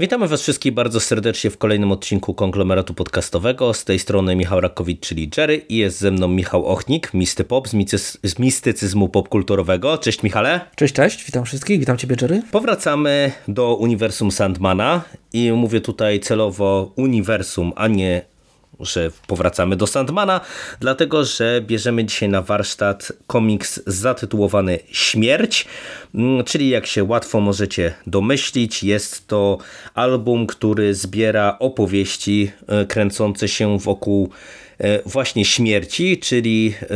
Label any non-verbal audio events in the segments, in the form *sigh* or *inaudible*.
Witamy Was wszystkich bardzo serdecznie w kolejnym odcinku konglomeratu podcastowego. Z tej strony Michał Rakowicz, czyli Jerry i jest ze mną Michał Ochnik, Misty Pop z, micy- z mistycyzmu popkulturowego. Cześć Michale. Cześć, cześć, witam wszystkich, witam Ciebie Jerry. Powracamy do uniwersum Sandmana i mówię tutaj celowo uniwersum, a nie że powracamy do Sandmana, dlatego że bierzemy dzisiaj na warsztat komiks zatytułowany Śmierć, mm, czyli jak się łatwo możecie domyślić, jest to album, który zbiera opowieści e, kręcące się wokół właśnie śmierci, czyli e,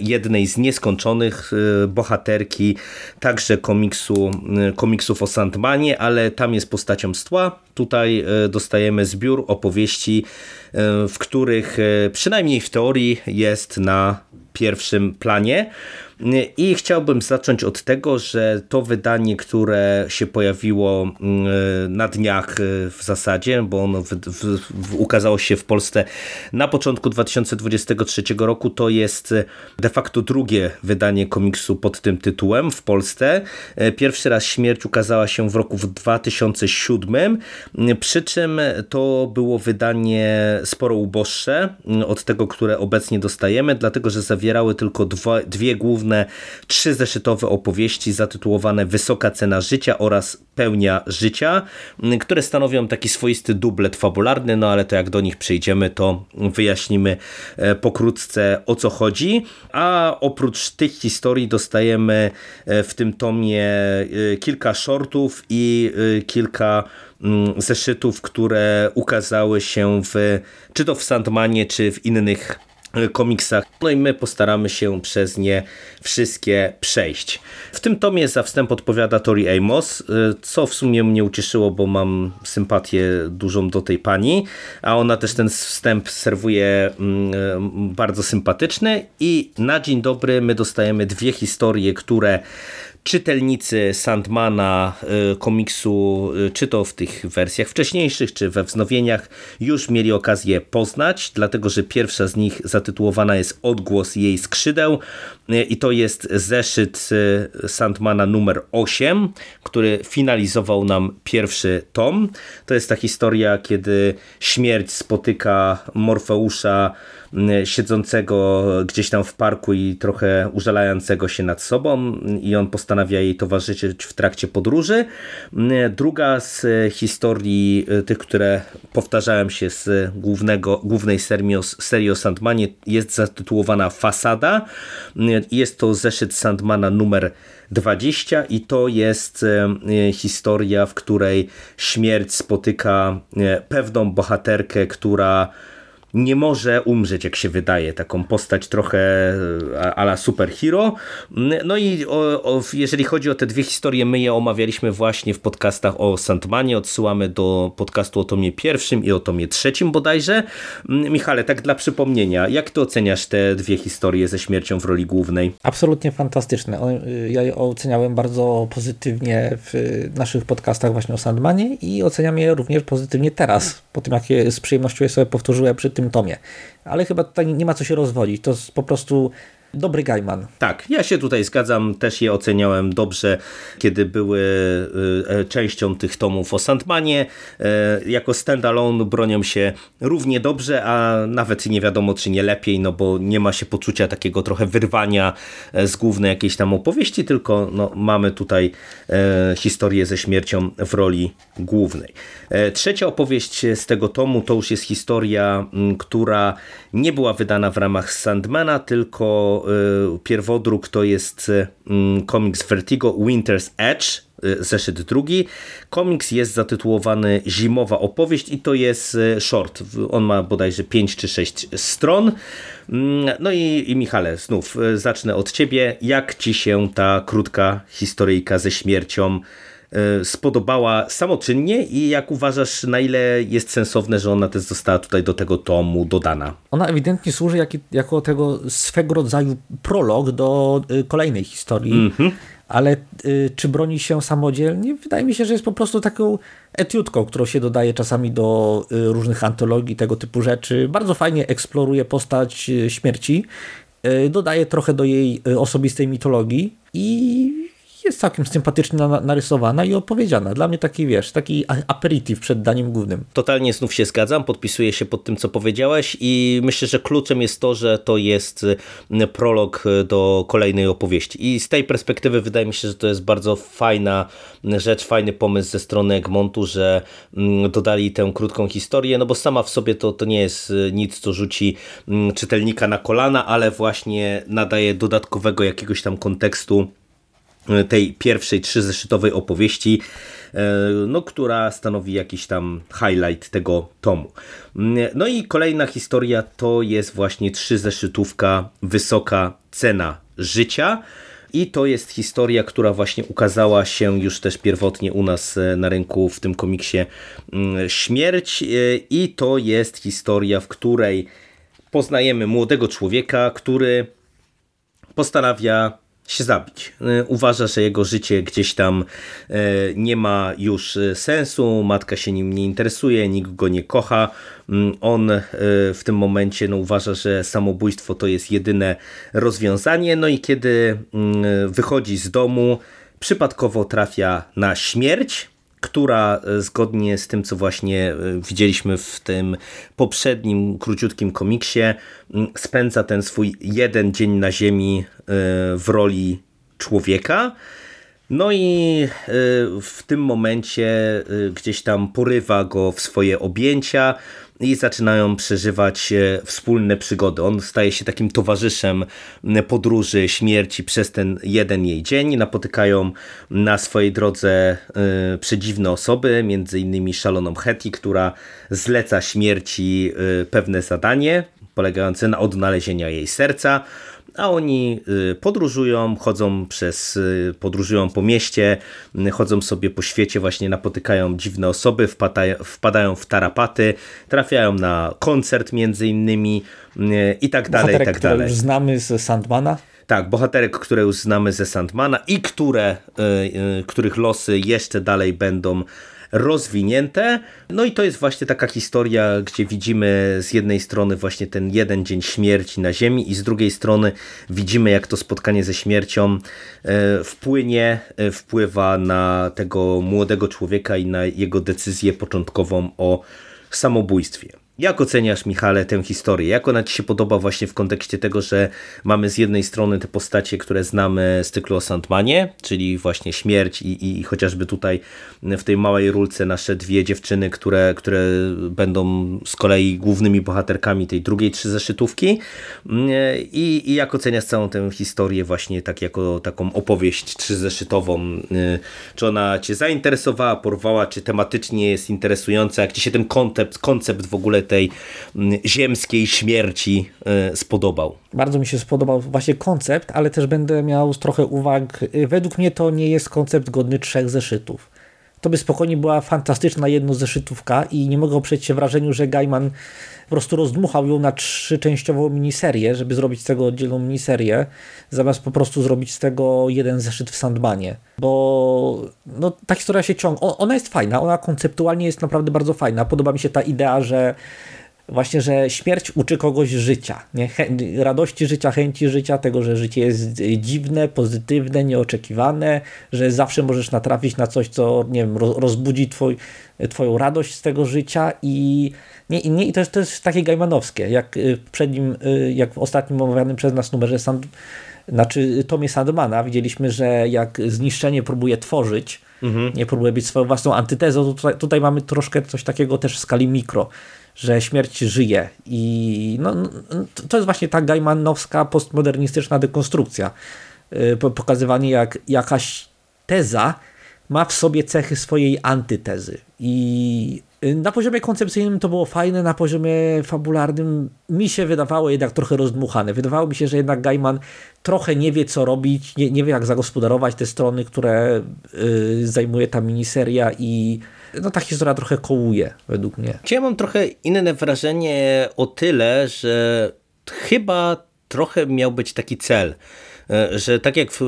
jednej z nieskończonych bohaterki także komiksu, komiksów o Sandmanie, ale tam jest postacią z tła. Tutaj dostajemy zbiór opowieści, w których przynajmniej w teorii jest na pierwszym planie. I chciałbym zacząć od tego, że to wydanie, które się pojawiło na dniach w zasadzie, bo ono w, w, w, ukazało się w Polsce na początku 2023 roku, to jest de facto drugie wydanie komiksu pod tym tytułem w Polsce. Pierwszy raz Śmierć ukazała się w roku 2007, przy czym to było wydanie sporo uboższe od tego, które obecnie dostajemy, dlatego że zawierały tylko dwa, dwie główne trzy zeszytowe opowieści zatytułowane Wysoka cena życia oraz Pełnia życia, które stanowią taki swoisty dublet fabularny, no ale to jak do nich przejdziemy, to wyjaśnimy pokrótce o co chodzi. A oprócz tych historii dostajemy w tym tomie kilka shortów i kilka zeszytów, które ukazały się w, czy to w Sandmanie, czy w innych komiksach. No i my postaramy się przez nie wszystkie przejść. W tym tomie za wstęp odpowiada Tori Amos, co w sumie mnie ucieszyło, bo mam sympatię dużą do tej pani, a ona też ten wstęp serwuje bardzo sympatyczny i na dzień dobry my dostajemy dwie historie, które czytelnicy Sandmana komiksu, czy to w tych wersjach wcześniejszych, czy we wznowieniach, już mieli okazję poznać, dlatego że pierwsza z nich zatytułowana jest Odgłos jej skrzydeł i to jest zeszyt Sandmana numer 8, który finalizował nam pierwszy tom. To jest ta historia, kiedy śmierć spotyka Morfeusza siedzącego gdzieś tam w parku i trochę użalającego się nad sobą i on postanawia jej towarzyszyć w trakcie podróży. Druga z historii tych, które powtarzałem się z głównego, głównej serii, serii o Sandmanie jest zatytułowana Fasada. Jest to zeszyt Sandmana numer 20 i to jest historia, w której śmierć spotyka pewną bohaterkę, która nie może umrzeć, jak się wydaje. Taką postać trochę ala superhero. No i o, o, jeżeli chodzi o te dwie historie, my je omawialiśmy właśnie w podcastach o Sandmanie. Odsyłamy do podcastu o tomie pierwszym i o tomie trzecim bodajże. Michale, tak dla przypomnienia, jak ty oceniasz te dwie historie ze śmiercią w roli głównej? Absolutnie fantastyczne. Ja je oceniałem bardzo pozytywnie w naszych podcastach właśnie o Sandmanie i oceniam je również pozytywnie teraz, po tym jak je z przyjemnością je sobie powtórzyłem przy tym tomie. Ale chyba tutaj nie ma co się rozwodzić. To po prostu dobry Gaiman. Tak, ja się tutaj zgadzam, też je oceniałem dobrze, kiedy były częścią tych tomów o Sandmanie. Jako standalone bronią się równie dobrze, a nawet nie wiadomo czy nie lepiej, no bo nie ma się poczucia takiego trochę wyrwania z głównej jakiejś tam opowieści, tylko no, mamy tutaj historię ze śmiercią w roli głównej. Trzecia opowieść z tego tomu to już jest historia, która nie była wydana w ramach Sandmana, tylko pierwodruk to jest komiks Vertigo Winter's Edge, zeszyt drugi. Komiks jest zatytułowany Zimowa opowieść i to jest short. On ma bodajże 5 czy 6 stron. No i, i Michale, znów zacznę od ciebie. Jak ci się ta krótka historyjka ze śmiercią spodobała samoczynnie i jak uważasz, na ile jest sensowne, że ona też została tutaj do tego tomu dodana? Ona ewidentnie służy jak, jako tego swego rodzaju prolog do kolejnej historii. Mm -hmm ale y, czy broni się samodzielnie? Wydaje mi się, że jest po prostu taką etiutką, którą się dodaje czasami do y, różnych antologii, tego typu rzeczy. Bardzo fajnie eksploruje postać y, śmierci, dodaje trochę do jej osobistej mitologii i jest całkiem sympatycznie narysowana i opowiedziana. Dla mnie taki, wiesz, taki aperitif przed daniem głównym. Totalnie znów się zgadzam, podpisuję się pod tym, co powiedziałeś i myślę, że kluczem jest to, że to jest y, prolog do kolejnej opowieści. I z tej perspektywy wydaje mi się, że to jest bardzo fajna rzecz, fajny pomysł ze strony Egmontu, że mm, dodali tę krótką historię, no bo sama w sobie to, to nie jest y, nic, co rzuci mm, czytelnika na kolana, ale właśnie nadaje dodatkowego jakiegoś tam kontekstu tej pierwszej trzyzeszytowej opowieści, e, no, która stanowi jakiś tam highlight tego tomu. No i kolejna historia to jest właśnie trzyzeszytówka Wysoka cena życia. I to jest historia, która właśnie ukazała się już też pierwotnie u nas e, na rynku w tym komiksie mm, Śmierć. E, I to jest historia, w której poznajemy młodego człowieka, który postanawia się zabić. E, uważa, że jego życie gdzieś tam e, nie ma już e, sensu, matka się nim nie interesuje, nikt go nie kocha. Mm, on w tym momencie no, uważa, że samobójstwo to jest jedyne rozwiązanie. No i kiedy mm, wychodzi z domu, przypadkowo trafia na śmierć która e, zgodnie z tym, co właśnie e, widzieliśmy w tym poprzednim króciutkim komiksie, spędza ten swój jeden dzień na Ziemi e, w roli człowieka. No i w tym momencie gdzieś tam porywa go w swoje objęcia, i zaczynają przeżywać e, wspólne przygody. On staje się takim towarzyszem podróży śmierci przez ten jeden jej dzień. Napotykają na swojej drodze e, przedziwne osoby, między innymi szaloną Hetty, która zleca śmierci e, pewne zadanie polegające na odnalezieniu jej serca a oni y, podróżują, chodzą przez, y, podróżują po mieście, y, chodzą sobie po świecie, właśnie napotykają dziwne osoby, wpadają, wpadają w tarapaty, trafiają na koncert między innymi i tak dalej, Bohaterek, i tak dalej. Które już znamy z Sandmana. Tak, bohaterek, które już znamy ze Sandmana i które, których losy jeszcze dalej będą rozwinięte. No i to jest właśnie taka historia, gdzie widzimy z jednej strony właśnie ten jeden dzień śmierci na Ziemi i z drugiej strony widzimy jak to spotkanie ze śmiercią e, wpłynie, e, wpływa na tego młodego człowieka i na jego decyzję początkową o samobójstwie. Jak oceniasz, Michale, tę historię? Jak ona Ci się podoba właśnie w kontekście tego, że mamy z jednej strony te postacie, które znamy z cyklu o Sandmanie, czyli właśnie śmierć i, i chociażby tutaj w tej małej rulce nasze dwie dziewczyny, które, które będą z kolei głównymi bohaterkami tej drugiej trzy zeszytówki I, i jak oceniasz całą tę historię właśnie tak jako taką opowieść trzyzeszytową? Czy ona Cię zainteresowała, porwała, czy tematycznie jest interesująca? Jak Ci się ten koncept, koncept w ogóle tej mm, ziemskiej śmierci e, spodobał. Bardzo mi się spodobał właśnie koncept, ale też będę miał trochę uwag. Według mnie to nie jest koncept godny trzech zeszytów. To by spokojnie była fantastyczna jednozeszytówka i nie mogę oprzeć się wrażeniu, że Gaiman po prostu rozdmuchał ją na trzyczęściową miniserię, żeby zrobić z tego oddzielną miniserię, zamiast po prostu zrobić z tego jeden zeszyt w Sandmanie. Bo no, ta historia się ciągnie. Ona jest fajna, ona konceptualnie jest naprawdę bardzo fajna. Podoba mi się ta idea, że właśnie, że śmierć uczy kogoś życia, nie? radości życia, chęci życia, tego, że życie jest dziwne, pozytywne, nieoczekiwane, że zawsze możesz natrafić na coś, co nie wiem, rozbudzi twój, twoją radość z tego życia i, nie, nie, i to, jest, to jest takie gajmanowskie, jak w przednim, jak w ostatnim omawianym przez nas numerze Sand, znaczy Tomie Sandmana widzieliśmy, że jak zniszczenie próbuje tworzyć, mhm. nie próbuje być swoją własną antytezą, to tutaj, tutaj mamy troszkę coś takiego też w skali mikro, że śmierć żyje. I no, no to jest właśnie ta gaimanowska postmodernistyczna dekonstrukcja. Y, pokazywanie jak jakaś teza ma w sobie cechy swojej antytezy. I Na poziomie koncepcyjnym to było fajne, na poziomie fabularnym mi się wydawało jednak trochę rozdmuchane. Wydawało mi się, że jednak Gaiman trochę nie wie co robić, nie, nie wie jak zagospodarować te strony, które y, zajmuje ta miniseria i no ta historia trochę kołuje według mnie. Ja mam trochę inne wrażenie o tyle, że chyba trochę miał być taki cel że tak jak e,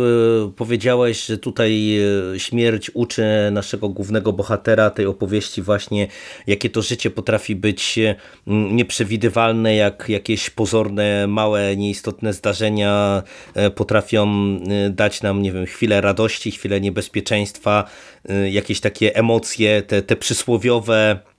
powiedziałeś, że tutaj e, śmierć uczy naszego głównego bohatera tej opowieści właśnie, jakie to życie potrafi być nieprzewidywalne, jak jakieś pozorne, małe, nieistotne zdarzenia potrafią dać nam, nie wiem, chwilę radości, chwilę niebezpieczeństwa, jakieś takie emocje, te, te przysłowiowe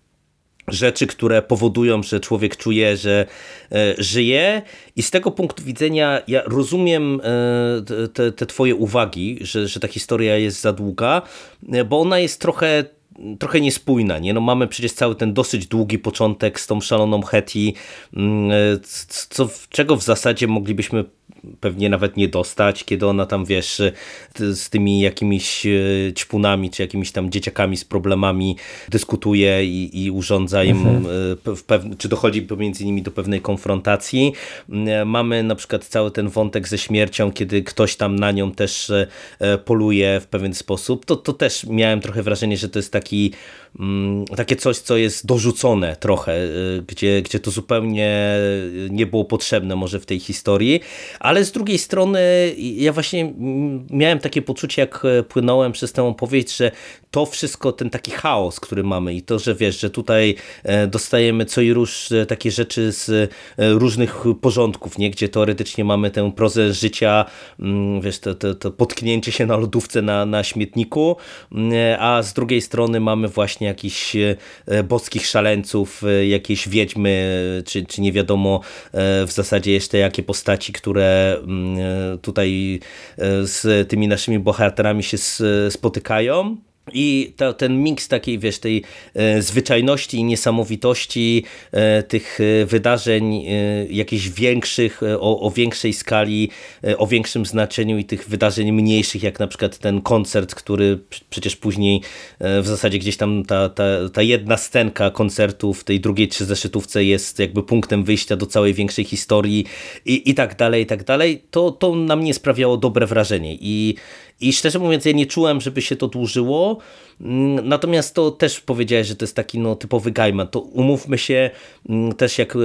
rzeczy, które powodują, że człowiek czuje, że e, żyje i z tego punktu widzenia ja rozumiem e, te, te twoje uwagi, że, że ta historia jest za długa, e, bo ona jest trochę trochę niespójna. Nie? No mamy przecież cały ten dosyć długi początek z tą szaloną Hetty, mm, co, czego w zasadzie moglibyśmy pewnie nawet nie dostać, kiedy ona tam, wiesz, z tymi jakimiś e, ćpunami, czy jakimiś tam dzieciakami z problemami dyskutuje i, i urządza im, mhm. E, czy dochodzi pomiędzy nimi do pewnej konfrontacji. E, mamy na przykład cały ten wątek ze śmiercią, kiedy ktoś tam na nią też poluje w pewien sposób. To, to też miałem trochę wrażenie, że to jest taki Mm, takie coś, co jest dorzucone trochę, gdzie, gdzie to zupełnie nie było potrzebne może w tej historii, ale z drugiej strony ja właśnie miałem takie poczucie, jak e, płynąłem przez tę opowieść, że to wszystko, ten taki chaos, który mamy i to, że wiesz, że tutaj e, dostajemy co i róż e, takie rzeczy z różnych porządków, nie? gdzie teoretycznie mamy tę prozę życia, mm, wiesz, to, to, to potknięcie się na lodówce na, na śmietniku, mm, a z drugiej strony mamy właśnie jakichś e, boskich szaleńców, e, jakieś wiedźmy, czy, czy nie wiadomo e, w zasadzie jeszcze jakie postaci, które mm, tutaj z tymi naszymi bohaterami się spotykają. I ten miks takiej, wiesz, tej e, zwyczajności i niesamowitości e, tych e, wydarzeń e, jakichś większych, e, o, o, większej skali, e, o większym znaczeniu i tych wydarzeń mniejszych, jak na przykład ten koncert, który przecież później w zasadzie gdzieś tam ta, ta, ta jedna scenka koncertu w tej drugiej trzy zeszytówce jest jakby punktem wyjścia do całej większej historii i, i tak dalej, i tak dalej, to, to na mnie sprawiało dobre wrażenie i i szczerze mówiąc, ja nie czułem, żeby się to dłużyło. Mm, natomiast to też powiedziałeś, że to jest taki no, typowy Gaiman. To umówmy się, mm, też jak e,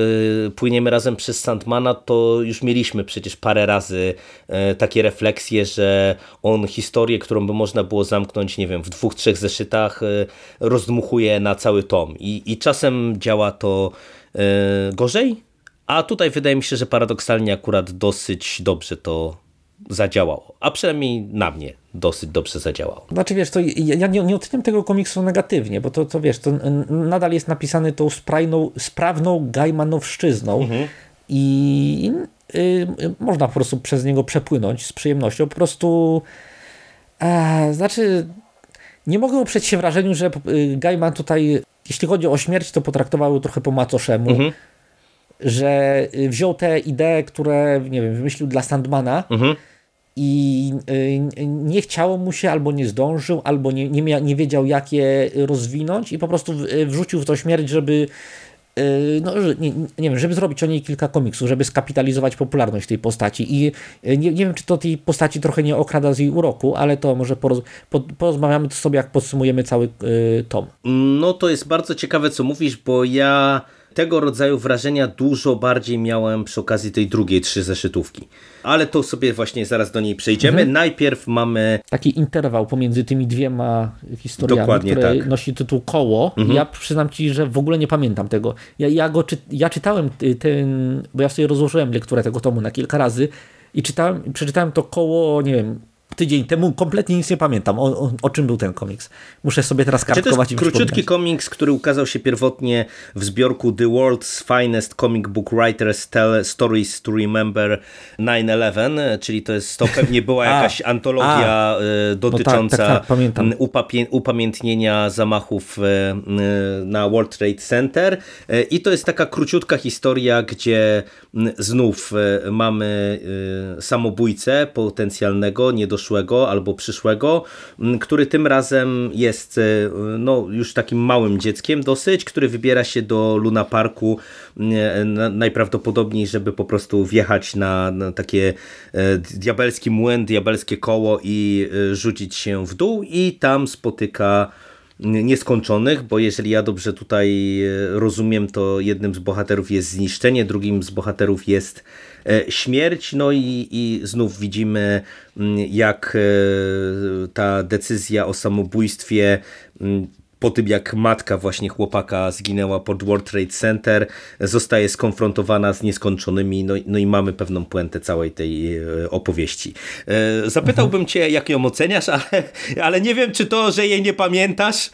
płyniemy razem przez Sandmana, to już mieliśmy przecież parę razy e, takie refleksje, że on historię, którą by można było zamknąć, nie wiem, w dwóch, trzech zeszytach, e, rozdmuchuje na cały tom. I, i czasem działa to gorzej, a tutaj wydaje mi się, że paradoksalnie akurat dosyć dobrze to zadziałało. A przynajmniej na mnie dosyć dobrze zadziałało. Znaczy wiesz, to ja nie, nie oceniam tego komiksu negatywnie, bo to, to wiesz, to nadal jest napisany tą sprawną, sprawną Gaimanowszczyzną mhm. i y, można po prostu przez niego przepłynąć z przyjemnością. Po prostu a, znaczy nie mogę uprzeć się wrażeniu, że y, Gaiman tutaj, jeśli chodzi o śmierć, to potraktował trochę po macoszemu. Mhm że y, wziął te idee, które, nie wiem, wymyślił dla Sandmana mhm. i y, nie chciało mu się, albo nie zdążył, albo nie, nie, mia, nie wiedział, jak je rozwinąć i po prostu y, wrzucił w to śmierć, żeby no, nie, nie wiem, żeby zrobić o niej kilka komiksów, żeby skapitalizować popularność tej postaci i nie, nie wiem, czy to tej postaci trochę nie okrada z jej uroku, ale to może poroz, po, porozmawiamy sobie, jak podsumujemy cały tom. No to jest bardzo ciekawe, co mówisz, bo ja tego rodzaju wrażenia dużo bardziej miałem przy okazji tej drugiej trzy zeszytówki. Ale to sobie właśnie zaraz do niej przejdziemy. Mhm. Najpierw mamy... Taki interwał pomiędzy tymi dwiema historiami, Dokładnie które tak. nosi tytuł Koło. Mhm. Ja przyznam Ci, że w ogóle nie pamiętam tego. Ja, ja, go, czy, ja czytałem ten, bo ja sobie rozłożyłem lekturę tego tomu na kilka razy i czytałem, przeczytałem to koło, nie wiem, tydzień temu, kompletnie nic nie pamiętam, o, o, o czym był ten komiks. Muszę sobie teraz kartkować znaczy, to jest króciutki komiks, który ukazał się pierwotnie w zbiorku The World's Finest Comic Book Writers Tell Stories to Remember 9-11, czyli to jest, to *laughs* pewnie była jakaś a, antologia a, e, dotycząca no tak, tak, tak, upamiętnienia zamachów e, na World Trade Center. E, i to jest taka króciutka historia, gdzie znów mamy samobójcę potencjalnego, niedoszłego zeszłego albo przyszłego, który tym razem jest no, już takim małym dzieckiem dosyć, który wybiera się do Luna Parku najprawdopodobniej, żeby po prostu wjechać na, na takie diabelski młyn, diabelskie koło i rzucić się w dół i tam spotyka nieskończonych, bo jeżeli ja dobrze tutaj e, rozumiem, to jednym z bohaterów jest zniszczenie, drugim z bohaterów jest e, śmierć, no i, i znów widzimy jak e, ta decyzja o samobójstwie po tym jak matka właśnie chłopaka zginęła pod World Trade Center, zostaje skonfrontowana z nieskończonymi, no, no i mamy pewną puentę całej tej e, opowieści. E, zapytałbym cię, jak ją oceniasz, *laughs* ale, ale nie wiem, czy to, że jej nie pamiętasz,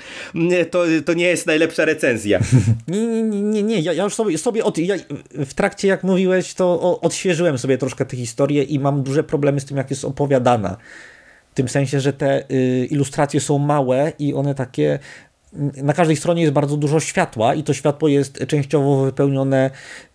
to, to nie jest najlepsza recenzja. *laughs* Nie, nie, nie, nie. Ja, ja już sobie, sobie od, ja w trakcie jak mówiłeś, to odświeżyłem sobie troszkę tę historię i mam duże problemy z tym, jak jest opowiadana. W tym sensie, że te y, ilustracje są małe i one takie na każdej stronie jest bardzo dużo światła i to światło jest częściowo wypełnione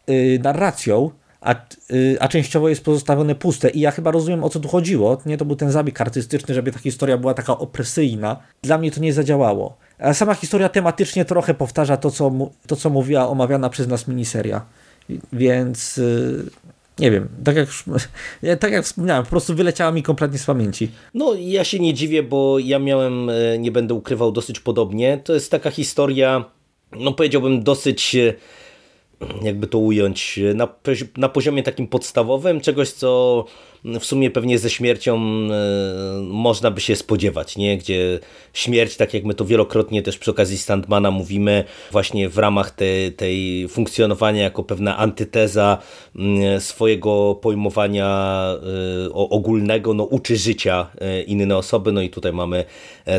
y, narracją, a, y, a częściowo jest pozostawione puste. I ja chyba rozumiem, o co tu chodziło. Nie, to był ten zabieg artystyczny, żeby ta historia była taka opresyjna. Dla mnie to nie zadziałało. A sama historia tematycznie trochę powtarza to, co, to, co mówiła omawiana przez nas miniseria. Więc y, nie wiem, tak jak, *laughs* tak jak wspomniałem, po prostu wyleciała mi kompletnie z pamięci. No ja się nie dziwię, bo ja miałem, e, nie będę ukrywał, dosyć podobnie. To jest taka historia, no powiedziałbym dosyć e, jakby to ująć, na, na poziomie takim podstawowym, czegoś, co w sumie pewnie ze śmiercią e, można by się spodziewać, nie? gdzie śmierć, tak jak my to wielokrotnie też przy okazji Standmana mówimy, właśnie w ramach te, tej funkcjonowania jako pewna antyteza swojego pojmowania e, ogólnego, no uczy życia e, inne osoby, no i tutaj mamy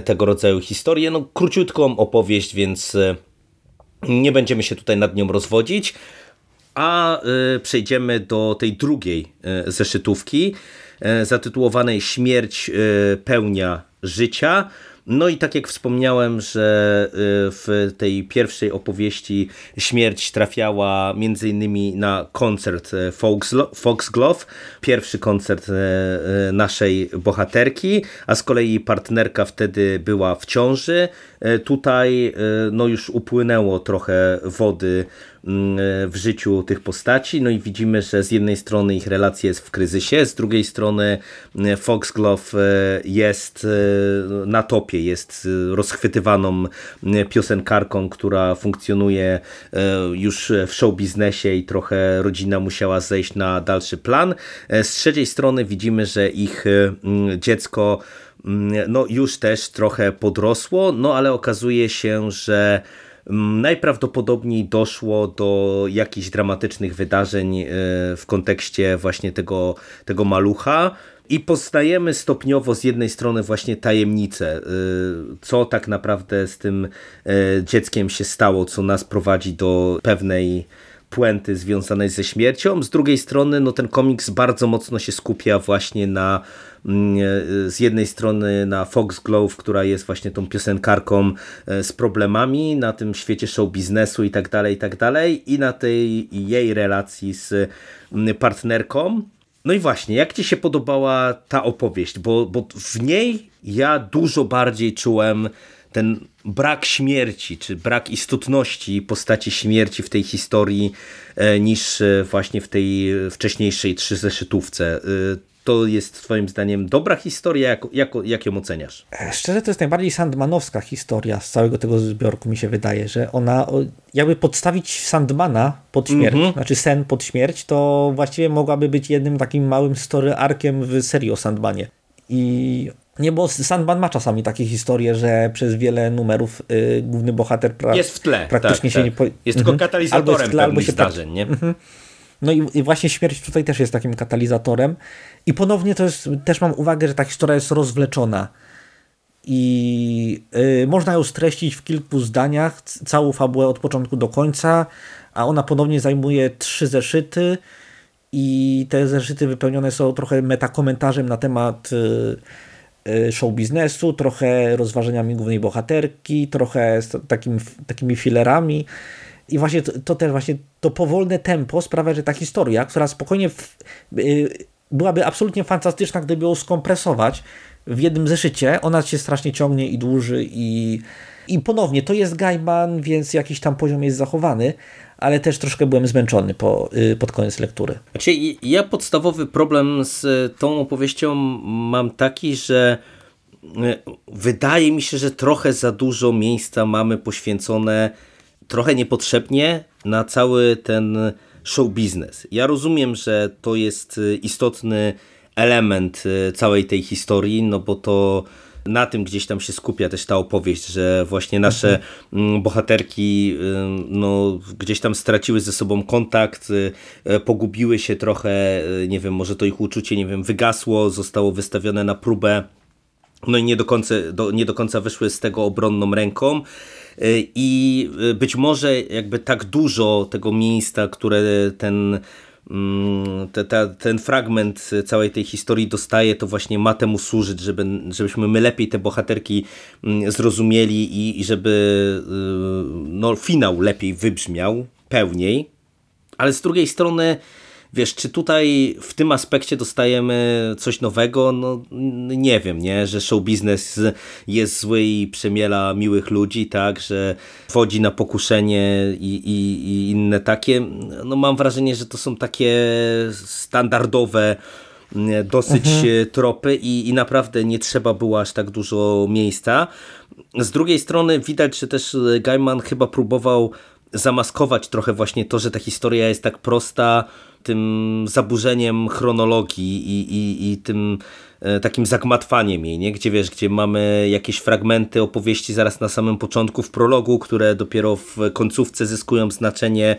tego rodzaju historię, no króciutką opowieść, więc nie będziemy się tutaj nad nią rozwodzić, a y, przejdziemy do tej drugiej y, zeszytówki y, zatytułowanej Śmierć pełnia życia. No i tak jak wspomniałem, że w tej pierwszej opowieści śmierć trafiała między innymi na koncert Foxglove, pierwszy koncert naszej bohaterki, a z kolei partnerka wtedy była w ciąży. Tutaj no już upłynęło trochę wody w życiu tych postaci. No i widzimy, że z jednej strony ich relacja jest w kryzysie, z drugiej strony mm, Foxglove e, jest e, na topie, jest rozchwytywaną mm, piosenkarką, która funkcjonuje e, już w show biznesie i trochę rodzina musiała zejść na dalszy plan. Z trzeciej strony widzimy, że ich dziecko no już też trochę podrosło, no ale okazuje się, że Najprawdopodobniej doszło do jakichś dramatycznych wydarzeń e, w kontekście właśnie tego, tego malucha. I poznajemy stopniowo z jednej strony właśnie tajemnicę, e, co tak naprawdę z tym e, dzieckiem się stało, co nas prowadzi do pewnej puenty związanej ze śmiercią. Z drugiej strony no, ten komiks bardzo mocno się skupia właśnie na mm, z jednej strony na Foxglove, która jest właśnie tą piosenkarką e, z problemami na tym świecie show biznesu i tak dalej, i tak dalej i na tej jej relacji z mm, partnerką. No i właśnie, jak Ci się podobała ta opowieść? Bo, bo w niej ja dużo bardziej czułem ten brak śmierci, czy brak istotności postaci śmierci w tej historii e, niż e, właśnie w tej wcześniejszej trzy zeszytówce. E, to jest twoim zdaniem dobra historia? Jak, jak, jak ją oceniasz? Szczerze to jest najbardziej Sandmanowska historia z całego tego zbiorku mi się wydaje, że ona jakby podstawić Sandmana pod śmierć, mm -hmm. znaczy sen pod śmierć, to właściwie mogłaby być jednym takim małym story arkiem w serii o Sandmanie. I nie, bo Sandman ma czasami takie historie, że przez wiele numerów y, główny bohater pra jest w tle, praktycznie tak, się tak. nie po... Jest tylko mhm. katalizatorem albo tle, albo się zdarzeń, nie? Mhm. No i, i, właśnie śmierć tutaj też jest takim katalizatorem. I ponownie to jest, też mam uwagę, że ta historia jest rozwleczona. I y, można ją streścić w kilku zdaniach, całą fabułę od początku do końca, a ona ponownie zajmuje trzy zeszyty i te zeszyty wypełnione są trochę metakomentarzem na temat y, Y, show biznesu, trochę rozważaniami głównej bohaterki, trochę z takim, takimi filerami. I właśnie to, to też właśnie to powolne tempo sprawia, że ta historia, która spokojnie w, y, byłaby absolutnie fantastyczna, gdyby ją skompresować, w jednym zeszycie, ona się strasznie ciągnie i dłuży i, i ponownie, to jest Gaiman, więc jakiś tam poziom jest zachowany, ale też troszkę byłem zmęczony po, y, pod koniec lektury. Znaczy, ja podstawowy problem z tą opowieścią mam taki, że y, wydaje mi się, że trochę za dużo miejsca mamy poświęcone trochę niepotrzebnie na cały ten show biznes. Ja rozumiem, że to jest y, istotny element całej tej historii, no bo to na tym gdzieś tam się skupia też ta opowieść, że właśnie nasze mhm. bohaterki no, gdzieś tam straciły ze sobą kontakt, y, pogubiły się trochę, y, nie wiem, może to ich uczucie, nie wiem, wygasło, zostało wystawione na próbę, no i nie do końca, do, nie do końca wyszły z tego obronną ręką. Y, I być może jakby tak dużo tego miejsca, które ten Mm, te, te, ten fragment całej tej historii dostaje, to właśnie ma temu służyć, żeby, żebyśmy my lepiej te bohaterki mm, zrozumieli i, i żeby y, no, finał lepiej wybrzmiał, pełniej. Ale z drugiej strony wiesz, czy tutaj w tym aspekcie dostajemy coś nowego? No nie wiem, nie, że show biznes jest zły i przemiela miłych ludzi, tak, że wchodzi na pokuszenie i, i, i inne takie. No mam wrażenie, że to są takie standardowe dosyć mhm. tropy i, i naprawdę nie trzeba było aż tak dużo miejsca. Z drugiej strony widać, że też Gaiman chyba próbował zamaskować trochę właśnie to, że ta historia jest tak prosta, tym zaburzeniem chronologii i, i, i tym takim zagmatwaniem jej, nie? gdzie wiesz, gdzie mamy jakieś fragmenty opowieści zaraz na samym początku w prologu, które dopiero w końcówce zyskują znaczenie,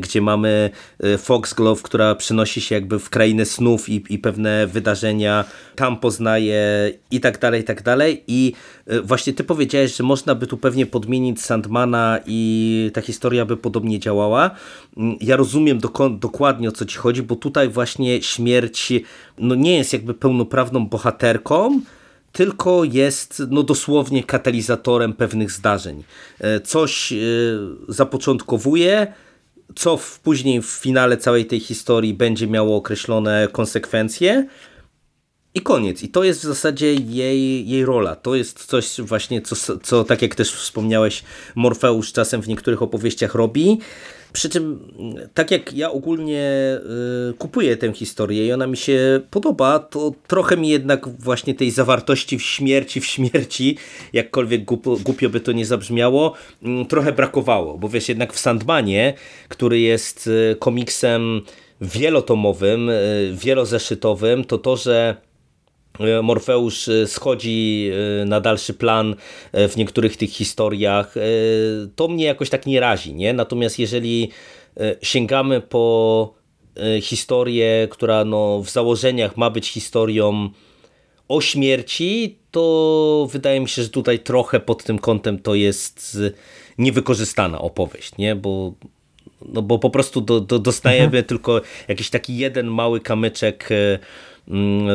gdzie mamy e, Foxglove, która przenosi się jakby w krainę snów i, i pewne wydarzenia tam poznaje i tak dalej, i tak dalej i e, właśnie ty powiedziałeś, że można by tu pewnie podmienić Sandmana i ta historia by podobnie działała. Ja rozumiem dokładnie o co ci chodzi, bo tutaj właśnie śmierć no nie jest jakby pełnoprawną bohaterką, tylko jest no, dosłownie katalizatorem pewnych zdarzeń. E, coś e, zapoczątkowuje, co w, później w finale całej tej historii będzie miało określone konsekwencje i koniec. I to jest w zasadzie jej, jej rola. To jest coś właśnie, co, co tak jak też wspomniałeś, Morfeusz czasem w niektórych opowieściach robi. Przy czym, tak jak ja ogólnie y, kupuję tę historię i ona mi się podoba, to trochę mi jednak właśnie tej zawartości w śmierci, w śmierci, jakkolwiek głupio, by to nie zabrzmiało, y, trochę brakowało. Bo wiesz, jednak w Sandmanie, który jest y, komiksem wielotomowym, y, wielozeszytowym, to to, że Morfeusz y, schodzi na dalszy plan w niektórych tych historiach, to mnie jakoś tak nie razi. Nie? Natomiast jeżeli sięgamy po historię, która no w założeniach ma być historią o śmierci, to wydaje mi się, że tutaj trochę pod tym kątem to jest niewykorzystana opowieść, nie? bo no bo po prostu do, do, dostajemy mhm. tylko jakiś taki jeden mały kamyczek e,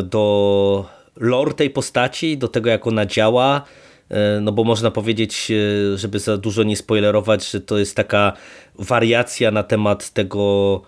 do lore tej postaci, do tego jak ona działa, e, no bo można powiedzieć, e, żeby za dużo nie spoilerować, że to jest taka wariacja na temat tego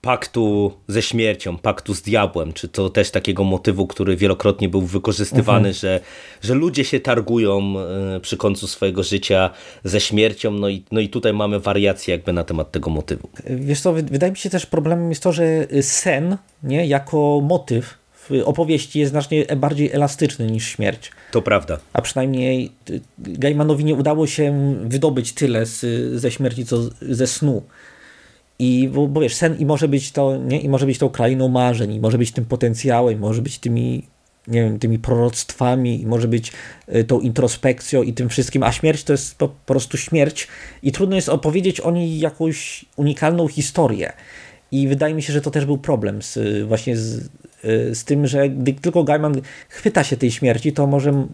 paktu ze śmiercią, paktu z diabłem, czy to też takiego motywu, który wielokrotnie był wykorzystywany, mhm. że, że ludzie się targują e, przy końcu swojego życia ze śmiercią, no i, no i tutaj mamy wariację jakby na temat tego motywu. Wiesz co, wydaje mi się też problemem jest to, że sen nie, jako motyw w opowieści jest znacznie bardziej elastyczny niż śmierć. To prawda. A przynajmniej Gaimanowi nie udało się wydobyć tyle z, ze śmierci, co ze snu. I bo, bo wiesz, sen i może być to, nie? I może być tą krainą marzeń, i może być tym potencjałem, może być tymi, nie wiem, tymi proroctwami, i może być y, tą introspekcją i tym wszystkim, a śmierć to jest po, po prostu śmierć i trudno jest opowiedzieć o niej jakąś unikalną historię. I wydaje mi się, że to też był problem z, właśnie z, y, z tym, że gdy tylko Gaiman chwyta się tej śmierci, to może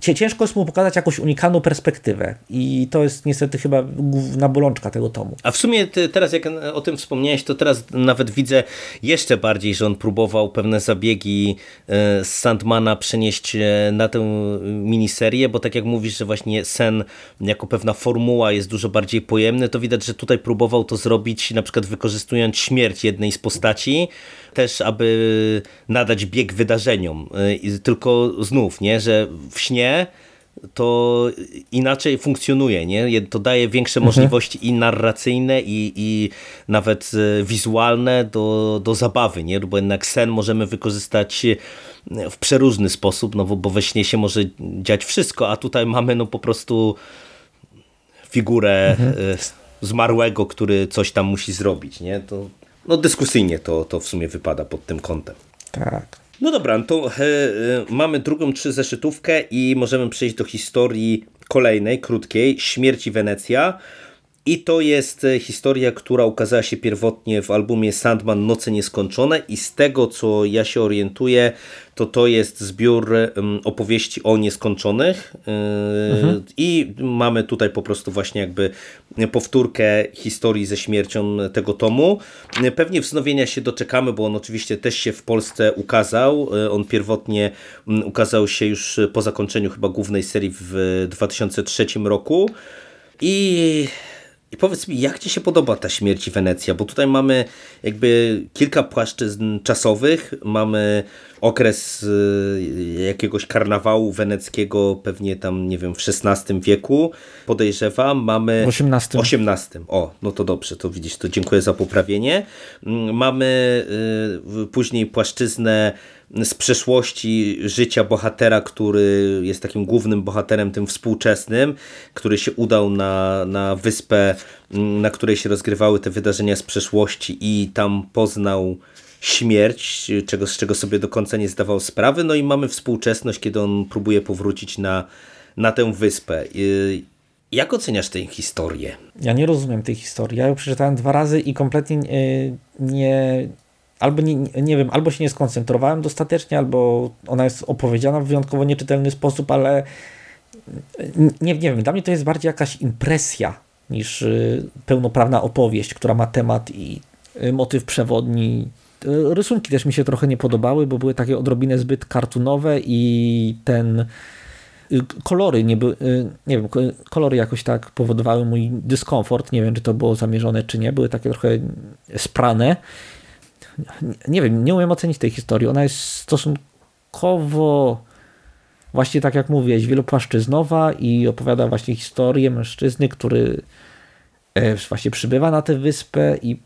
ciężko jest mu pokazać jakąś unikalną perspektywę i to jest niestety chyba główna bolączka tego tomu. A w sumie teraz jak o tym wspomniałeś, to teraz nawet widzę jeszcze bardziej, że on próbował pewne zabiegi e, z Sandmana przenieść e, na tę miniserię, bo tak jak mówisz, że właśnie sen jako pewna formuła jest dużo bardziej pojemny, to widać, że tutaj próbował to zrobić na przykład wykorzystując śmierć jednej z postaci, też aby nadać bieg wydarzeniom. Y, tylko znów, nie, że w śnie to inaczej funkcjonuje, nie? To daje większe mhm. możliwości i narracyjne, i, i nawet y, wizualne do, do zabawy, nie? Bo jednak sen możemy wykorzystać w przeróżny sposób, no bo, bo we śnie się może dziać wszystko, a tutaj mamy no po prostu figurę mhm. Y, zmarłego, który coś tam musi zrobić, nie? To, no dyskusyjnie to, to w sumie wypada pod tym kątem. Tak. No dobra, to e, e, mamy drugą trzy zeszytówkę i możemy przejść do historii kolejnej, krótkiej, Śmierci Wenecja. I to jest e, historia, która ukazała się pierwotnie w albumie Sandman Noce Nieskończone i z tego co ja się orientuję, to to jest zbiór opowieści o nieskończonych e, mhm. i mamy tutaj po prostu właśnie jakby powtórkę historii ze śmiercią tego tomu. Pewnie wznowienia się doczekamy, bo on oczywiście też się w Polsce ukazał. E, on pierwotnie ukazał się już po zakończeniu chyba głównej serii w 2003 roku. I i powiedz mi, jak Ci się podoba ta śmierć Wenecja? Bo tutaj mamy jakby kilka płaszczyzn czasowych, mamy okres y, jakiegoś karnawału weneckiego, pewnie tam, nie wiem, w XVI wieku, podejrzewam. Mamy... W XVIII. XVIII. O, no to dobrze, to widzisz, to dziękuję za poprawienie. Mm, mamy y, później płaszczyznę z przeszłości życia bohatera, który jest takim głównym bohaterem tym współczesnym, który się udał na, na wyspę, mm, na której się rozgrywały te wydarzenia z przeszłości i tam poznał śmierć, czego, z czego sobie do końca nie zdawał sprawy. No i mamy współczesność, kiedy on próbuje powrócić na, na tę wyspę. Jak oceniasz tę historię? Ja nie rozumiem tej historii. Ja ją przeczytałem dwa razy i kompletnie nie, albo nie, nie wiem, albo się nie skoncentrowałem dostatecznie, albo ona jest opowiedziana w wyjątkowo nieczytelny sposób, ale nie, nie wiem, dla mnie to jest bardziej jakaś impresja niż y, pełnoprawna opowieść, która ma temat i y, motyw przewodni. Y, rysunki też mi się trochę nie podobały, bo były takie odrobinę zbyt kartunowe i ten kolory nie były, nie wiem, kolory jakoś tak powodowały mój dyskomfort, nie wiem czy to było zamierzone czy nie, były takie trochę sprane. Nie wiem, nie umiem ocenić tej historii. Ona jest stosunkowo właśnie tak jak mówiłeś, wielopłaszczyznowa i opowiada właśnie historię mężczyzny, który e, właśnie przybywa na tę wyspę i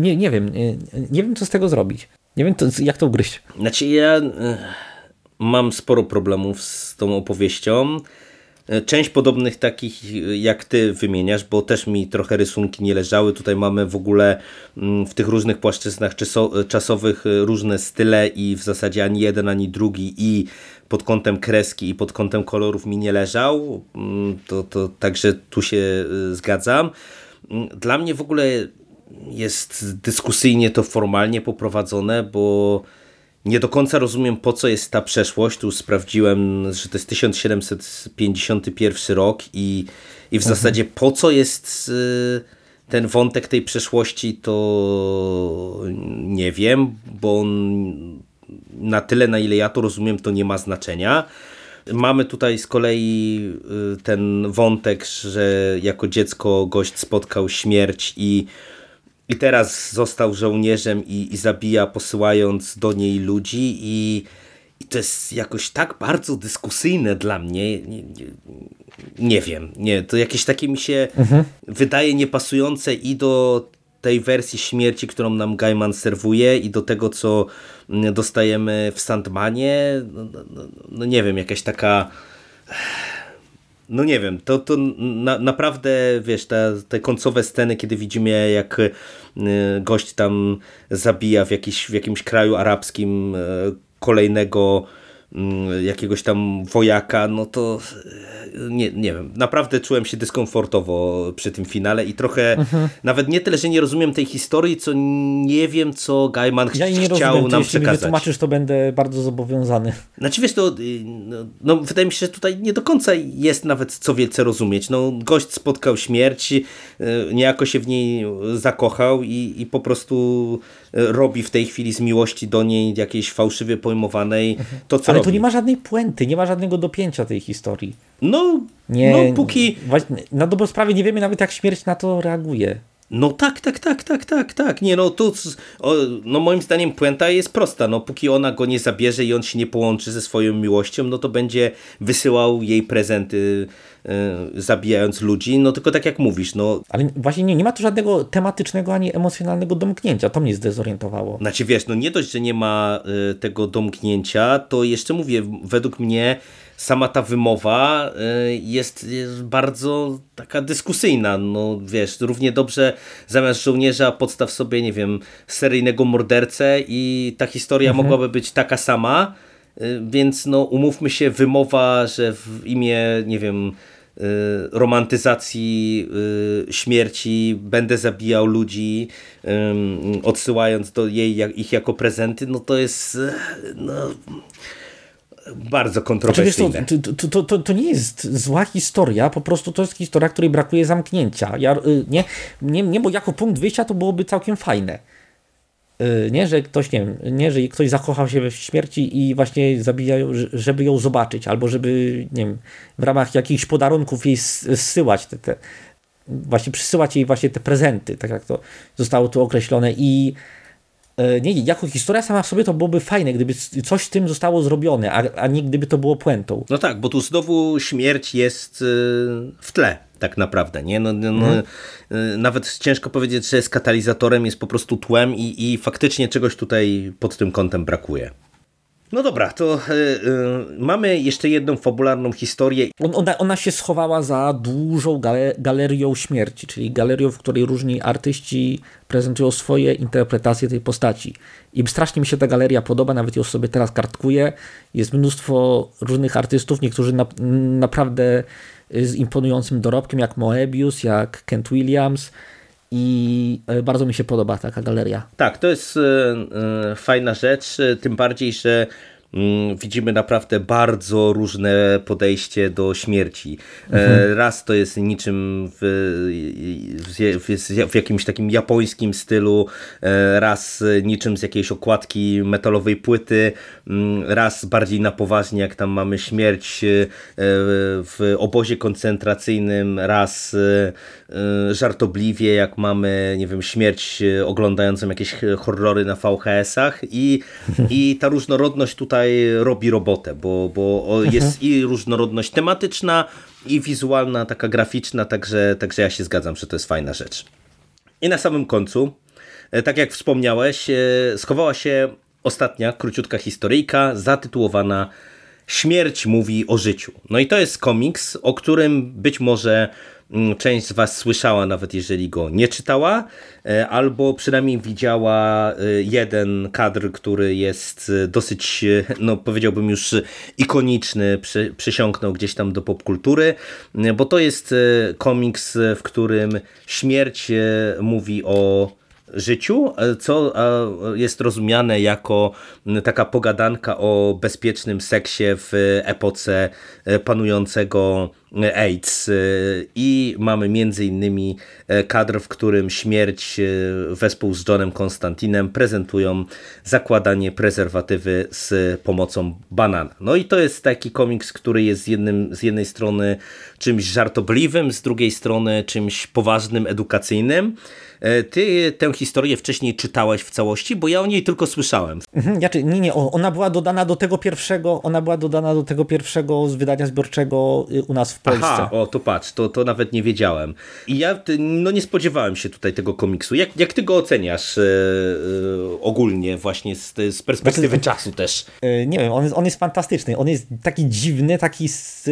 nie, nie, wiem, nie, nie, wiem co z tego zrobić. Nie wiem to, jak to ugryźć. Znaczy ja e, mam sporo problemów z tą opowieścią. E, część podobnych takich jak ty wymieniasz, bo też mi trochę rysunki nie leżały. Tutaj mamy w ogóle mm, w tych różnych płaszczyznach czasowych e, różne style i w zasadzie ani jeden, ani drugi i pod kątem kreski i pod kątem kolorów mi nie leżał. Mm, to, to także tu się e, zgadzam. Mm, dla mnie w ogóle jest dyskusyjnie to formalnie poprowadzone, bo nie do końca rozumiem, po co jest ta przeszłość. Tu sprawdziłem, że to jest 1751 rok i, i w mhm. zasadzie po co jest y, ten wątek tej przeszłości, to nie wiem, bo on na tyle, na ile ja to rozumiem, to nie ma znaczenia. Mamy tutaj z kolei y, ten wątek, że jako dziecko gość spotkał śmierć i i teraz został żołnierzem i, i zabija, posyłając do niej ludzi i, i to jest jakoś tak bardzo dyskusyjne dla mnie. Nie, nie, nie wiem, nie, to jakieś takie mi się mhm. wydaje niepasujące i do tej wersji śmierci, którą nam Gaiman serwuje i do tego, co dostajemy w Sandmanie. No, no, no, no nie wiem, jakaś taka no nie wiem, to, to na, naprawdę, wiesz, te, te końcowe sceny, kiedy widzimy jak y, gość tam zabija w, jakiś, w jakimś kraju arabskim y, kolejnego Mm, jakiegoś tam wojaka, no to nie, nie wiem, naprawdę czułem się dyskomfortowo przy tym finale i trochę mhm. nawet nie tyle, że nie rozumiem tej historii, co nie wiem, co Gaiman ja ch chciał rozumiem. nam jeśli przekazać. Jeśli wytłumaczysz, to będę bardzo zobowiązany. Znaczy wiesz, to y, no, no, wydaje mi się, że tutaj nie do końca jest nawet co wielce rozumieć. No, gość spotkał śmierć, y, niejako się w niej zakochał i, i po prostu robi w tej chwili z miłości do niej jakiejś fałszywie pojmowanej to, co Ale robi. to nie ma żadnej puenty, nie ma żadnego dopięcia tej historii. No, nie, no póki... Na dobrą sprawę nie wiemy nawet jak śmierć na to reaguje. No tak, tak, tak, tak, tak, tak. Nie, no tu, o, no moim zdaniem puenta jest prosta. No póki ona go nie zabierze i on się nie połączy ze swoją miłością, no to będzie wysyłał jej prezenty, yy, zabijając ludzi. No tylko tak jak mówisz, no. Ale właśnie nie, nie ma tu żadnego tematycznego ani emocjonalnego domknięcia. To mnie zdezorientowało. Znaczy wiesz, no nie dość, że nie ma y, tego domknięcia, to jeszcze mówię, według mnie sama ta wymowa y, jest, bardzo taka dyskusyjna. No wiesz, równie dobrze zamiast żołnierza podstaw sobie, nie wiem, seryjnego mordercę i ta historia mhm. mogłaby być taka sama, y, więc no umówmy się, wymowa, że w imię, nie wiem, y, romantyzacji śmierci będę zabijał ludzi odsyłając do jej ich jako prezenty, no to jest no, bardzo kontrowersyjne. Znaczy, to, to, to, to, nie jest zła historia, po prostu to jest historia, której brakuje zamknięcia. Ja, y, nie, nie, nie, bo jako punkt wyjścia to byłoby całkiem fajne. Y, nie, że ktoś, nie wiem, nie, że ktoś zakochał się we śmierci i właśnie zabijają, żeby ją zobaczyć, albo żeby, nie wiem, w ramach jakichś podarunków jej zsyłać te, te właśnie przysyłać jej właśnie te prezenty, tak jak to zostało tu określone i nie, jako historia sama w sobie to byłoby fajne, gdyby coś z tym zostało zrobione, a, a nie gdyby to było puentą. No tak, bo tu znowu śmierć jest e, w tle tak naprawdę, nie? No, no, no, mhm. E, nawet ciężko powiedzieć, że jest katalizatorem, jest po prostu tłem i, i faktycznie czegoś tutaj pod tym kątem brakuje. No dobra, to y, y, mamy jeszcze jedną fabularną historię. Ona, ona się schowała za dużą galerią śmierci, czyli galerią, w której różni artyści prezentują swoje interpretacje tej postaci. I strasznie mi się ta galeria podoba, nawet ją sobie teraz kartkuję. Jest mnóstwo różnych artystów, niektórzy na, naprawdę z imponującym dorobkiem, jak Moebius, jak Kent Williams, i e, bardzo mi się podoba taka galeria. Tak, to jest e, e, fajna rzecz, tym bardziej, że widzimy naprawdę bardzo różne podejście do śmierci. E, mhm. Raz to jest niczym w, w, w, jakimś takim japońskim stylu, e, raz niczym z jakiejś okładki metalowej płyty, mm, raz bardziej na poważnie, jak tam mamy śmierć e, w obozie koncentracyjnym, raz żartobliwie, jak mamy, nie wiem, śmierć oglądającą jakieś horrory na VHS-ach i, *laughs* i ta różnorodność tutaj tutaj robi robotę, bo, bo jest mhm. i różnorodność tematyczna, i wizualna, taka graficzna, także, także ja się zgadzam, że to jest fajna rzecz. I na samym końcu, e, tak jak wspomniałeś, e, schowała się ostatnia króciutka historyjka zatytułowana Śmierć mówi o życiu. No i to jest komiks, o którym być może część z Was słyszała, nawet jeżeli go nie czytała, e, albo przynajmniej widziała e, jeden kadr, który jest e, dosyć, no powiedziałbym już ikoniczny, przysiągnął gdzieś tam do popkultury, bo to jest komiks, w którym śmierć mówi o życiu, co jest rozumiane jako taka pogadanka o bezpiecznym seksie w epoce panującego AIDS i mamy między innymi kadr, w którym śmierć wespół z Johnem Konstantinem prezentują zakładanie prezerwatywy z pomocą banana. No i to jest taki komiks, który jest jednym, z jednej strony czymś żartobliwym, z drugiej strony czymś poważnym, edukacyjnym. E, ty tę historię wcześniej czytałeś w całości, bo ja o niej tylko słyszałem. Mhm, ja, nie, nie, ona była dodana do tego pierwszego, ona była dodana do tego pierwszego z wydania zbiorczego y, u nas w Polsce. Aha, o to patrz, to, to nawet nie wiedziałem. I ja no nie spodziewałem się tutaj tego komiksu. Jak, jak ty go oceniasz yy, yy, ogólnie właśnie z, z perspektywy znaczy, czasu też? Yy, nie wiem, on jest, on jest fantastyczny. On jest taki dziwny, taki z,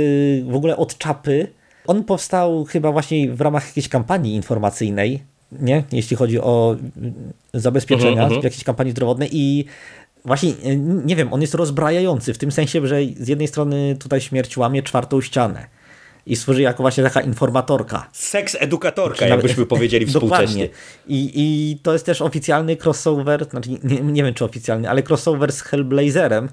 w ogóle od czapy. On powstał chyba właśnie w ramach jakiejś kampanii informacyjnej, nie? jeśli chodzi o zabezpieczenia uh -huh. w jakiejś kampanii zdrowotnej i właśnie, nie wiem, on jest rozbrajający w tym sensie, że z jednej strony tutaj śmierć łamie czwartą ścianę i służy jako właśnie taka informatorka. Seks edukatorka, jakbyśmy powiedzieli *laughs* współcześnie. I, I to jest też oficjalny crossover, znaczy nie, nie wiem czy oficjalny, ale crossover z Hellblazerem,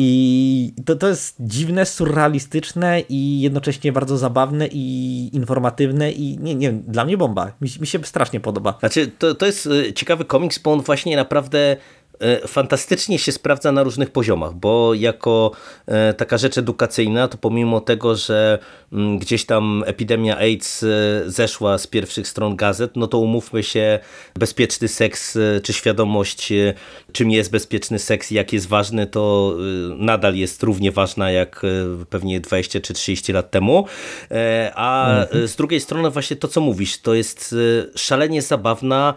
i to, to jest dziwne, surrealistyczne i jednocześnie bardzo zabawne i informatywne i nie, nie dla mnie bomba. Mi, mi się strasznie podoba. Znaczy, to, to jest e, ciekawy komiks, bo on właśnie naprawdę fantastycznie się sprawdza na różnych poziomach, bo jako e, taka rzecz edukacyjna, to pomimo tego, że mm, gdzieś tam epidemia AIDS zeszła z pierwszych stron gazet, no to umówmy się, bezpieczny seks, czy świadomość, czym jest bezpieczny seks i jak jest ważny, to nadal jest równie ważna jak pewnie 20 czy 30 lat temu. A mhm. z drugiej strony właśnie to, co mówisz, to jest szalenie zabawna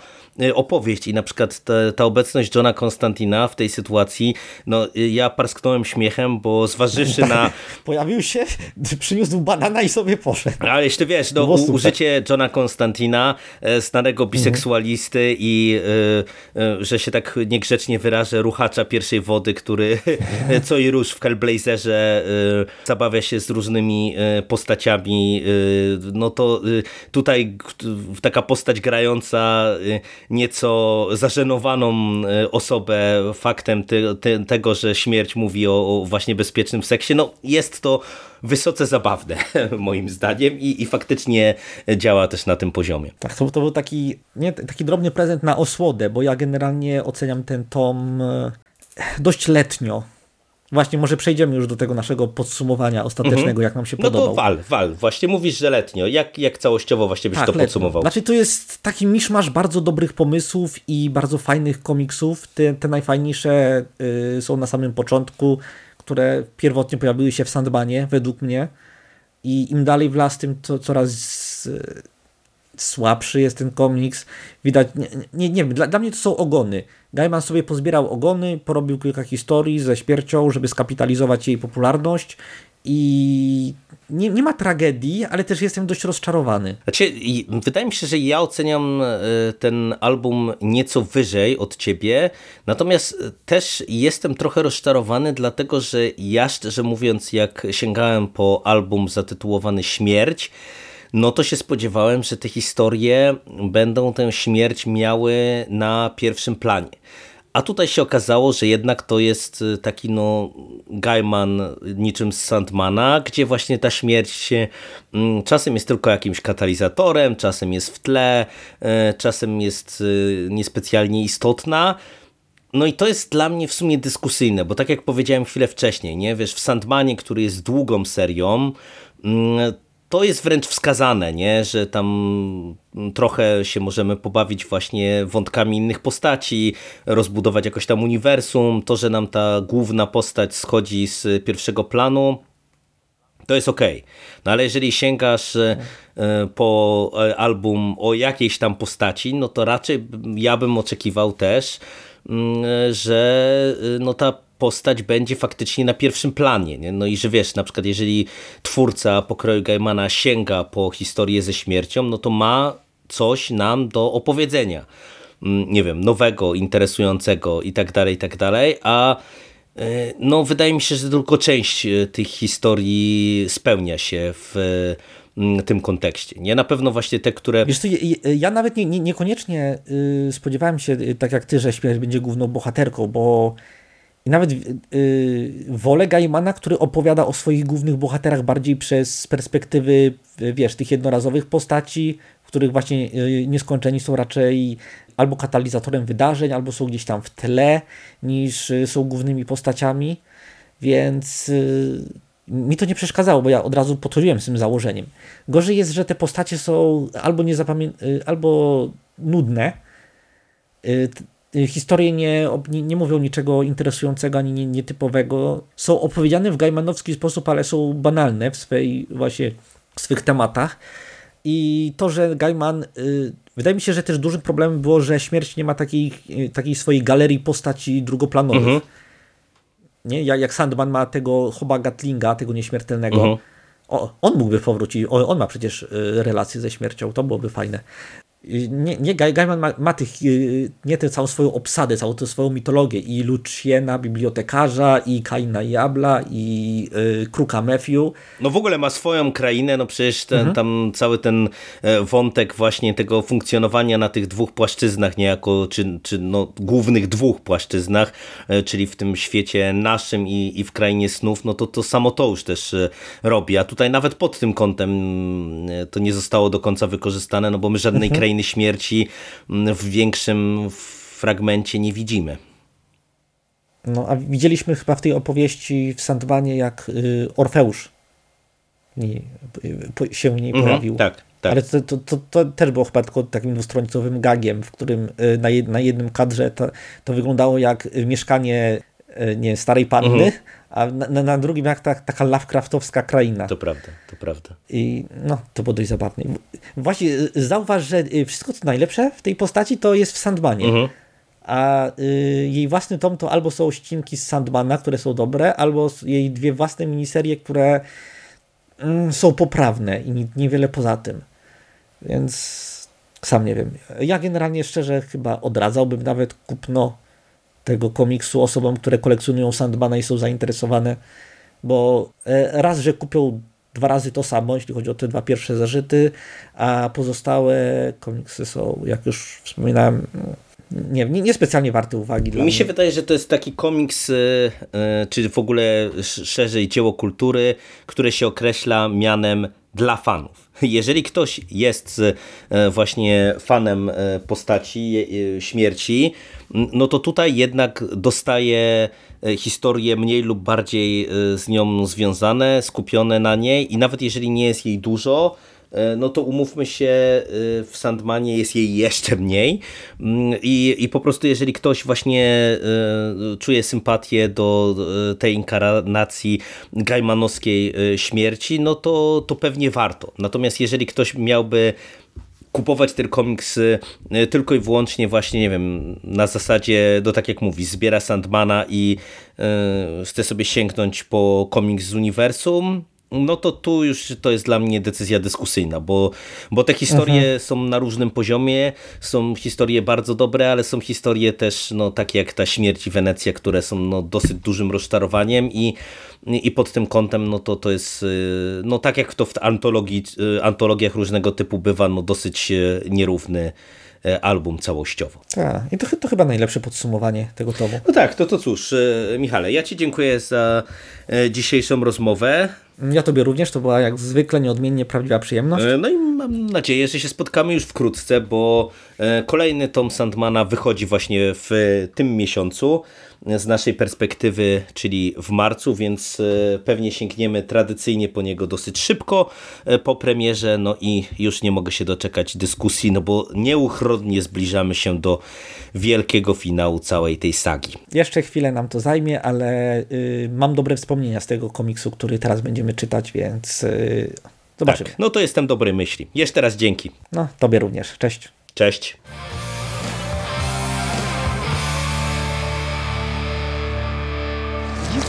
opowieść i na przykład ta, ta, obecność Johna Konstantina w tej sytuacji, no y, ja parsknąłem śmiechem, bo zważywszy na... *laughs* Pojawił się, przyniósł banana i sobie poszedł. Ale jeszcze wiesz, no, u, użycie Johna Konstantina, e, znanego mhm. biseksualisty mhm. i y, że się tak niegrzecznie wyrażę, ruchacza pierwszej wody, który *laughs* co i róż w Hellblazerze zabawia się z różnymi postaciami, no to tutaj taka postać grająca nieco zażenowaną e, osobę faktem te, te, tego, że śmierć mówi o, o, właśnie bezpiecznym seksie, no jest to wysoce zabawne *laughs* moim zdaniem i, i faktycznie działa też na tym poziomie. Tak, to, to był taki, nie, taki drobny prezent na osłodę, bo ja generalnie oceniam ten tom e, dość letnio. Właśnie, może przejdziemy już do tego naszego podsumowania ostatecznego, mhm. jak nam się podobał. No to wal, wal. Właśnie mówisz, że letnio. Jak, jak całościowo właśnie byś tak, to letnio. podsumował? Znaczy, to jest taki miszmasz bardzo dobrych pomysłów i bardzo fajnych komiksów. Te, te najfajniejsze y, są na samym początku, które pierwotnie pojawiły się w Sandmanie, według mnie. I im dalej w las, tym to coraz y, słabszy jest ten komiks. Widać, nie, nie, nie wiem, dla, dla mnie to są ogony. Gaiman sobie pozbierał ogony, porobił kilka historii ze śmiercią, żeby skapitalizować jej popularność i nie, nie ma tragedii, ale też jestem dość rozczarowany. Znaczy, wydaje mi się, że ja oceniam e, ten album nieco wyżej od ciebie, natomiast też jestem trochę rozczarowany, dlatego że ja szczerze mówiąc, jak sięgałem po album zatytułowany Śmierć, no to się spodziewałem, że te historie będą tę śmierć miały na pierwszym planie. A tutaj się okazało, że jednak to jest y, taki no Gaiman niczym z Sandmana, gdzie właśnie ta śmierć mm, czasem jest tylko jakimś katalizatorem, czasem jest w tle, y, czasem jest y, niespecjalnie istotna. No i to jest dla mnie w sumie dyskusyjne, bo tak jak powiedziałem chwilę wcześniej, nie wiesz, w Sandmanie, który jest długą serią, mm, to jest wręcz wskazane, nie? że tam trochę się możemy pobawić właśnie wątkami innych postaci, rozbudować jakoś tam uniwersum, to, że nam ta główna postać schodzi z pierwszego planu, to jest ok. No ale jeżeli sięgasz e, po e, album o jakiejś tam postaci, no to raczej ja bym oczekiwał też, mm, że e, no ta postać będzie faktycznie na pierwszym planie. Nie? No i że wiesz, na przykład jeżeli twórca pokroju Gaimana sięga po historię ze śmiercią, no to ma coś nam do opowiedzenia. Mm, nie wiem, nowego, interesującego i tak dalej, i tak dalej, a e, no wydaje mi się, że tylko część e, tych historii spełnia się w mm, tym kontekście. Nie na pewno właśnie te, które... Wiesz co, ja, ja nawet nie, nie, niekoniecznie y, spodziewałem się, y, tak jak ty, że śmierć będzie główną bohaterką, bo i nawet yy, wolę Gaimana, który opowiada o swoich głównych bohaterach bardziej przez perspektywy, wiesz, tych jednorazowych postaci, w których właśnie yy, nieskończeni są raczej albo katalizatorem wydarzeń, albo są gdzieś tam w tle, niż yy, są głównymi postaciami. Więc y, mi to nie przeszkadzało, bo ja od razu potrójłem z tym założeniem. Gorzej jest, że te postacie są albo, niezapamię- y, albo nudne, y, Y, historie nie, nie, nie, mówią niczego interesującego ani nietypowego. Są opowiedziane w gaimanowski sposób, ale są banalne w swej właśnie w swych tematach. I to, że Gaiman, y, wydaje mi się, że też dużym problemem było, że śmierć nie ma takiej, y, takiej swojej galerii postaci drugoplanowych. Mhm. Nie? Jak, jak Sandman ma tego Hoba Gatlinga, tego nieśmiertelnego. Mhm. O, on mógłby powrócić, on, on ma przecież relacje ze śmiercią, to byłoby fajne nie, nie Gaiman ma, ma, tych, y, nie tę całą swoją obsadę, całą tę swoją mitologię i Luciena, bibliotekarza, i Kaina Jabla, i y, Kruka Matthew. No w ogóle ma swoją krainę, no przecież ten, mhm. tam cały ten e, wątek właśnie tego funkcjonowania na tych dwóch płaszczyznach niejako, czy, czy no, głównych dwóch płaszczyznach, e, czyli w tym świecie naszym i, i w krainie snów, no to to samo to już też e, robi, a tutaj nawet pod tym kątem mm, to nie zostało do końca wykorzystane, no bo my żadnej mhm. krainy śmierci mm, w większym fragmencie nie widzimy. No, a widzieliśmy chyba w tej opowieści w Sandmanie, jak y, Orfeusz się w niej Mhm, pojawił. tak, tak. Ale to, to, to, to też było chyba tylko takim dwustronicowym gagiem, w którym y, na, jed, na jednym kadrze to, wyglądało jak mieszkanie y, nie, starej panny, Mhm. A na, na, drugim jak ta, taka Lovecraftowska kraina. To prawda, to prawda. I no, to było dość zabawne. Właśnie y, zauważ, że y, wszystko co najlepsze w tej postaci to jest w Sandmanie. Mhm. A y, jej własny tom to albo są ścinki z Sandmana, które są dobre, albo jej dwie własne miniserie, które mm, są poprawne i ni- niewiele poza tym. Więc sam nie wiem. Ja generalnie szczerze chyba odradzałbym nawet kupno tego komiksu osobom, które kolekcjonują Sandmana i są zainteresowane, bo e, raz, że kupią dwa razy to samo, jeśli chodzi o te dwa pierwsze zażyty, a pozostałe komiksy są, jak już wspominałem, nie, nie, niespecjalnie warte uwagi Mi się mnie. wydaje, że to jest taki komiks, y, y, czy w ogóle sz- szerzej dzieło kultury, które się określa mianem dla fanów. Jeżeli ktoś jest właśnie fanem postaci śmierci, no to tutaj jednak dostaje y, historie mniej lub bardziej y, z nią związane, skupione na niej i nawet jeżeli nie jest jej dużo, E, no to umówmy się, w Sandmanie jest jej jeszcze mniej Mm, i, i po prostu jeżeli ktoś właśnie czuje sympatię do tej inkarnacji gaimanowskiej śmierci, no to, to pewnie warto. Natomiast jeżeli ktoś miałby kupować ten komiks y, tylko i wyłącznie właśnie, nie wiem, na zasadzie, no tak jak mówi, zbiera Sandmana i y, chce sobie sięgnąć po komiks z uniwersum, no to tu już to jest dla mnie decyzja dyskusyjna, bo, bo te historie są na różnym poziomie, są historie bardzo dobre, ale są historie też no, takie jak ta śmierć i Wenecja, które są no, dosyć dużym rozczarowaniem i, i pod tym kątem no to, to jest, y, no tak jak to w antologii, y, antologiach różnego typu bywa, no dosyć y, nierówny album całościowo. Tak, i to, to chyba najlepsze podsumowanie tego tomu. No tak, to to cóż, y, Michale, ja Ci dziękuję za y, dzisiejszą rozmowę. Ja tobie również, to była jak zwykle nieodmiennie prawdziwa przyjemność. E, No i mam nadzieję, że się spotkamy już wkrótce, bo e, kolejny tom Sandmana wychodzi właśnie w tym miesiącu e, z naszej perspektywy, czyli w marcu, więc e, pewnie sięgniemy tradycyjnie po niego dosyć szybko e, po premierze, no i już nie mogę się doczekać dyskusji, no bo nieuchronnie zbliżamy się do wielkiego finału całej tej sagi. Jeszcze chwilę nam to zajmie, ale y, mam dobre wspomnienia z tego komiksu, który teraz będziemy czytać, więc y, zobaczymy. Tak, no to jestem dobrej myśli. Jeszcze raz dzięki. No, tobie również. Cześć. Cześć.